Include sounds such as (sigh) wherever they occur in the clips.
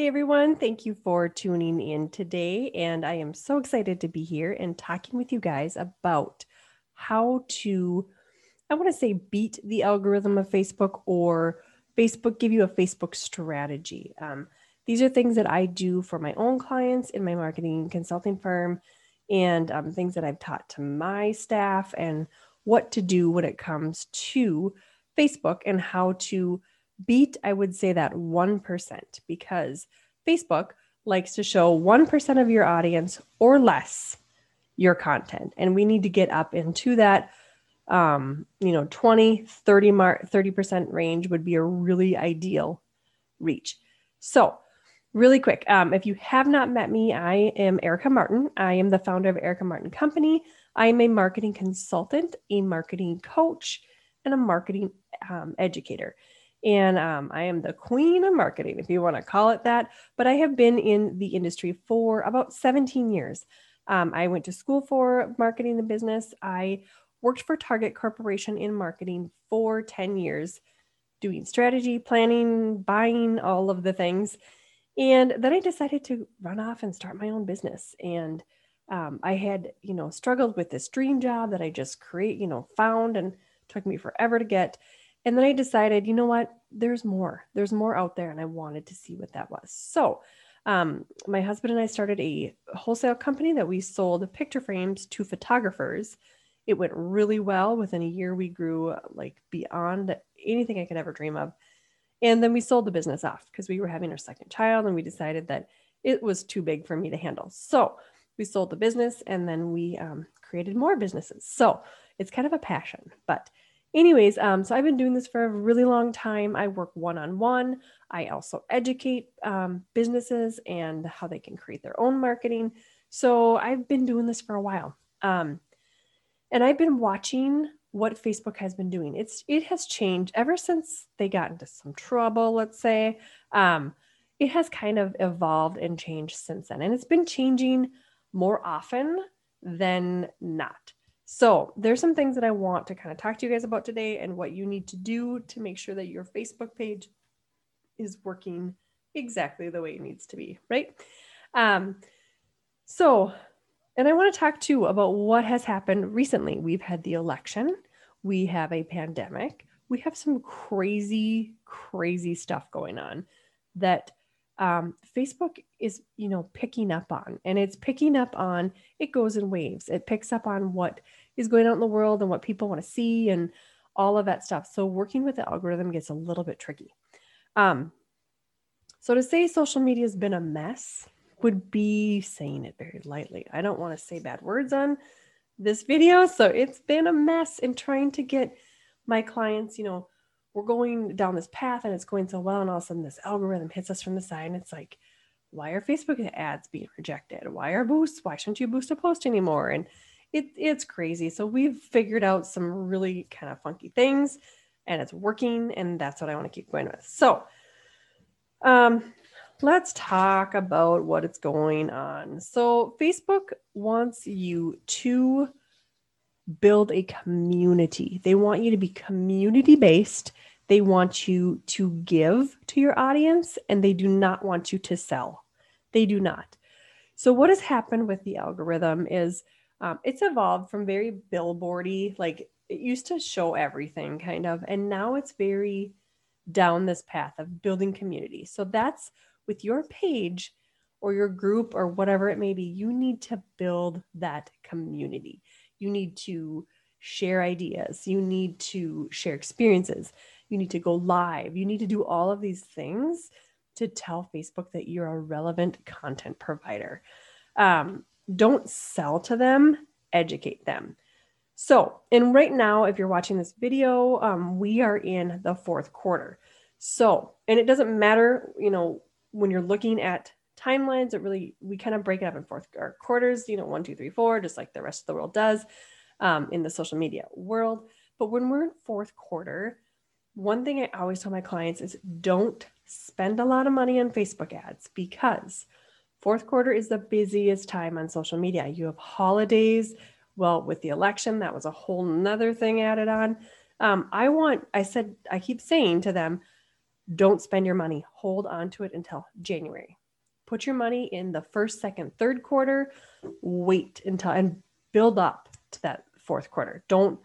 Hey everyone, thank you for tuning in today. And I am so excited to be here and talking with you guys about how to, I want to say, beat the algorithm of Facebook or Facebook give you a Facebook strategy. Um, these are things that I do for my own clients in my marketing consulting firm and um, things that I've taught to my staff and what to do when it comes to Facebook and how to beat, I would say that 1% because Facebook likes to show 1% of your audience or less your content. And we need to get up into that, um, you know, 20, 30 mark, 30% range would be a really ideal reach. So, really quick, um, if you have not met me, I am Erica Martin. I am the founder of Erica Martin Company. I am a marketing consultant, a marketing coach, and a marketing um, educator. And um, I am the queen of marketing, if you want to call it that. But I have been in the industry for about 17 years. Um, I went to school for marketing the business. I worked for Target Corporation in marketing for 10 years, doing strategy, planning, buying, all of the things. And then I decided to run off and start my own business. And um, I had, you know, struggled with this dream job that I just create, you know, found and took me forever to get. And then I decided, you know what? There's more. There's more out there. And I wanted to see what that was. So um, my husband and I started a wholesale company that we sold picture frames to photographers. It went really well. Within a year, we grew like beyond anything I could ever dream of. And then we sold the business off because we were having our second child and we decided that it was too big for me to handle. So we sold the business and then we um, created more businesses. So it's kind of a passion. But anyways, um, so I've been doing this for a really long time. I work one on one. I also educate um, businesses and how they can create their own marketing. So I've been doing this for a while. Um, and I've been watching what Facebook has been doing. It's it has changed ever since they got into some trouble, let's say. Um, it has kind of evolved and changed since then. And it's been changing more often than not. So, there's some things that I want to kind of talk to you guys about today and what you need to do to make sure that your Facebook page is working exactly the way it needs to be, right? Um, so, and I want to talk too about what has happened recently. We've had the election, we have a pandemic, we have some crazy, crazy stuff going on that um, Facebook is, you know, picking up on, and it's picking up on. It goes in waves. It picks up on what is going out in the world and what people want to see, and all of that stuff. So working with the algorithm gets a little bit tricky. Um, so to say social media has been a mess would be saying it very lightly. I don't want to say bad words on this video, so it's been a mess in trying to get my clients, you know we're going down this path and it's going so well and all of a sudden this algorithm hits us from the side and it's like why are facebook ads being rejected why are boosts why shouldn't you boost a post anymore and it, it's crazy so we've figured out some really kind of funky things and it's working and that's what i want to keep going with so um, let's talk about what it's going on so facebook wants you to build a community. They want you to be community based. They want you to give to your audience and they do not want you to sell. They do not. So, what has happened with the algorithm is um, it's evolved from very billboardy, like it used to show everything kind of, and now it's very down this path of building community. So, that's with your page or your group or whatever it may be, you need to build that community you need to share ideas, you need to share experiences, you need to go live, you need to do all of these things to tell Facebook that you're a relevant content provider. Um, don't sell to them, educate them. So, and right now, if you're watching this video, um, we are in the fourth quarter. So, and it doesn't matter, you know, when you're looking at timelines. It really we kind of break it up in fourth or quarters, you know, one, two, three, four, just like the rest of the world does um, in the social media world. But when we're in fourth quarter, one thing I always tell my clients is don't spend a lot of money on Facebook ads because fourth quarter is the busiest time on social media. You have holidays. Well, with the election, that was a whole nother thing added on. Um, I want, I said, I keep saying to them, don't spend your money. Hold on to it until January. Put your money in the first, second, third quarter. Wait until and build up to that fourth quarter. Don't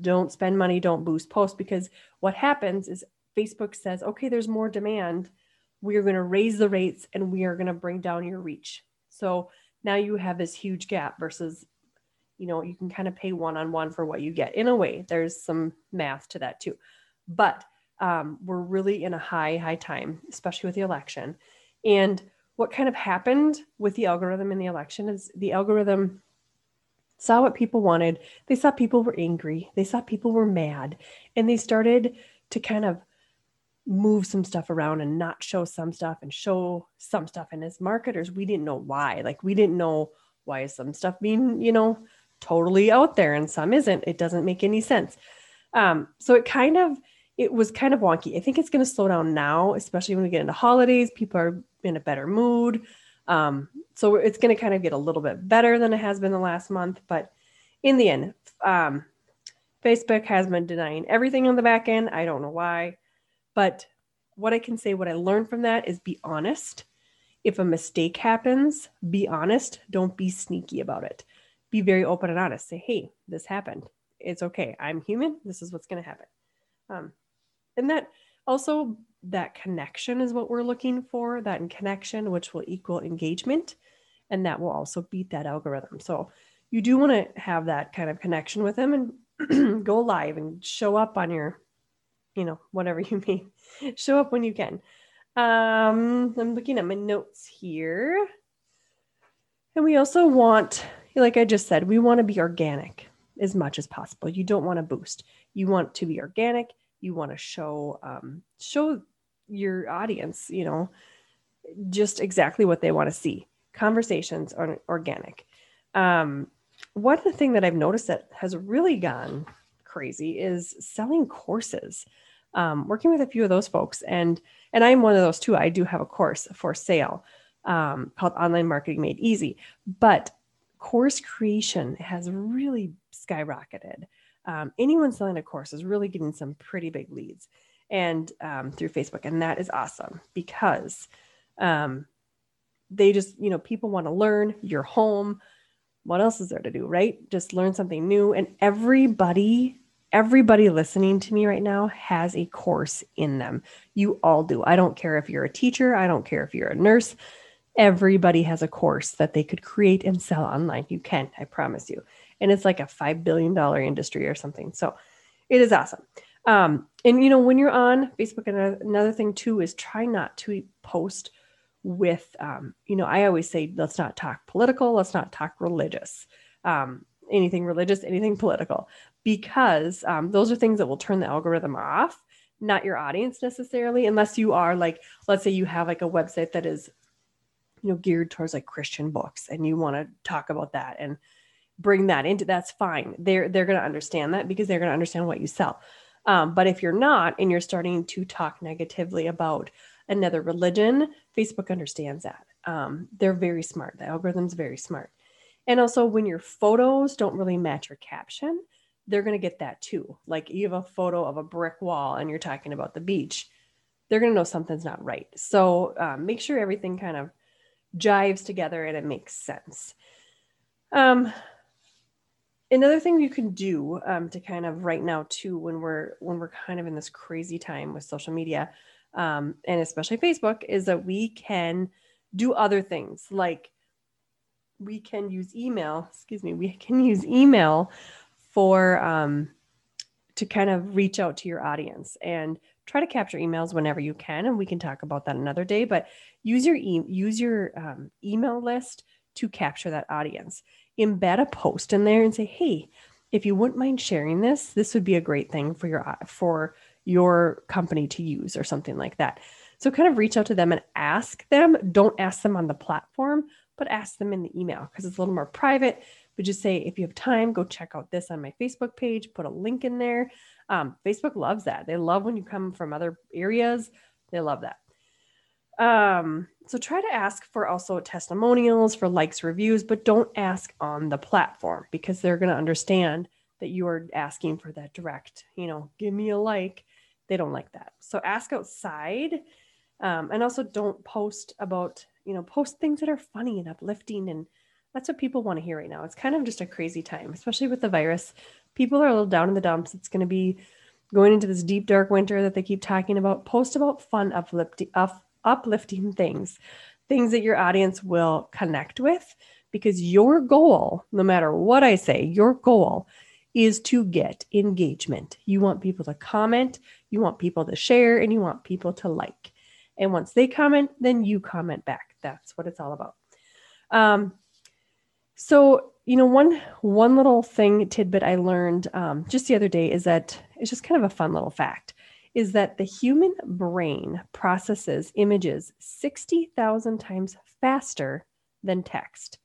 don't spend money, don't boost posts because what happens is Facebook says, "Okay, there's more demand. We are going to raise the rates and we are going to bring down your reach." So now you have this huge gap versus you know, you can kind of pay one on one for what you get. In a way, there's some math to that too. But um, we're really in a high, high time, especially with the election. And what kind of happened with the algorithm in the election is the algorithm saw what people wanted. They saw people were angry. They saw people were mad. And they started to kind of move some stuff around and not show some stuff and show some stuff. And as marketers, we didn't know why. Like, we didn't know why is some stuff being, you know, totally out there and some isn't. It doesn't make any sense. Um, so it kind of, it was kind of wonky. I think it's going to slow down now, especially when we get into holidays. People are in a better mood. Um, so it's going to kind of get a little bit better than it has been the last month. But in the end, um, Facebook has been denying everything on the back end. I don't know why. But what I can say, what I learned from that is be honest. If a mistake happens, be honest. Don't be sneaky about it. Be very open and honest. Say, hey, this happened. It's okay. I'm human. This is what's going to happen. Um, and that also that connection is what we're looking for that in connection which will equal engagement and that will also beat that algorithm so you do want to have that kind of connection with them and (clears throat) go live and show up on your you know whatever (laughs) you mean show up when you can. Um i'm looking at my notes here. And we also want like i just said we want to be organic as much as possible. You don't want to boost. You want to be organic. You want to show um, show your audience you know just exactly what they want to see. Conversations are organic. Um, one thing that i've noticed that has really gone crazy is selling courses um, working with a few of those folks and and i'm one of those too i do have a course for sale um, called online marketing made easy but course creation has really skyrocketed um, anyone selling a course is really getting some pretty big leads and um, through Facebook. And that is awesome because um, they just, you know, people want to learn. You're home. What else is there to do, right? Just learn something new. And everybody, everybody listening to me right now has a course in them. You all do. I don't care if you're a teacher, I don't care if you're a nurse. Everybody has a course that they could create and sell online. You can, I promise you and it's like a $5 billion industry or something. So it is awesome. Um, and, you know, when you're on Facebook, another thing too is try not to post with, um, you know, I always say, let's not talk political, let's not talk religious, um, anything religious, anything political, because um, those are things that will turn the algorithm off, not your audience necessarily, unless you are like, let's say you have like a website that is, you know, geared towards like Christian books and you want to talk about that. And, bring that into that's fine. They're they're going to understand that because they're going to understand what you sell. Um, but if you're not and you're starting to talk negatively about another religion facebook understands that. Um, they're very smart. The algorithm's very smart and also when your photos don't really match your caption they're going to get that too. Like you have a photo of a brick wall and you're talking about the beach they're going to know something's not right. So um, make sure everything kind of jives together and it makes sense. Um, another thing you can do um, to kind of right now too when we're when we're kind of in this crazy time with social media um, and especially facebook is that we can do other things. Like we can use email excuse me we can use email for um, to kind of reach out to your audience and try to capture emails whenever you can and we can talk about that another day but use your e- use your um, email list to capture that audience embed a post in there and say, hey, if you wouldn't mind sharing this, this would be a great thing for your for your company to use or something like that. So kind of reach out to them and ask them. Don't ask them on the platform, but ask them in the email because it's a little more private. But just say, if you have time, go check out this on my Facebook page, put a link in there. Um, Facebook loves that. They love when you come from other areas. They love that. Um, so try to ask for also testimonials, for likes, reviews, but don't ask on the platform because they're going to understand that you are asking for that direct, you know, give me a like. they don't like that. So ask outside. Um, and also don't post about, you know, post things that are funny and uplifting. And that's what people want to hear right now. It's kind of just a crazy time, especially with the virus. People are a little down in the dumps. It's going to be going into this deep, dark winter that they keep talking about. Post about fun, uplifting, up, uplifting things, things that your audience will connect with because your goal, no matter what I say, your goal is to get engagement. You want people to comment, you want people to share, and you want people to like. And once they comment, then you comment back. That's what it's all about. Um, so you know, one one little thing tidbit I learned um, just the other day is that it's just kind of a fun little fact is that the human brain processes images 60,000 times faster than text.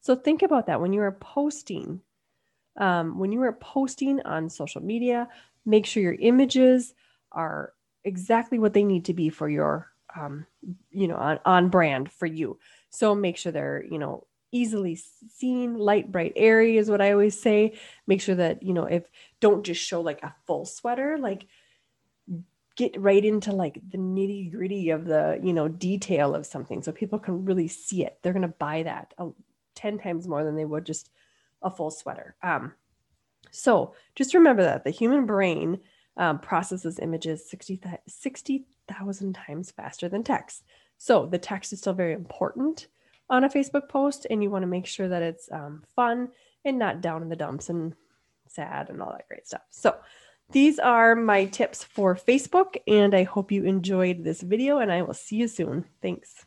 So think about that when you are posting. Um, when you are posting on social media, make sure your images are exactly what they need to be for your, um, you know, on, on brand for you. So make sure they're, you know, easily seen, light, bright, airy is what I always say. Make sure that, you know, if don't just show like a full sweater, like get right into like the nitty gritty of the, you know, detail of something so people can really see it. They're going to buy that 10 times more than they would just a full sweater. Um, so just remember that the human brain um, processes images 60,000 60, times faster than text. So the text is still very important on a Facebook post, and you want to make sure that it's um, fun and not down in the dumps and sad and all that great stuff. So these are my tips for Facebook, and I hope you enjoyed this video, and I will see you soon. Thanks.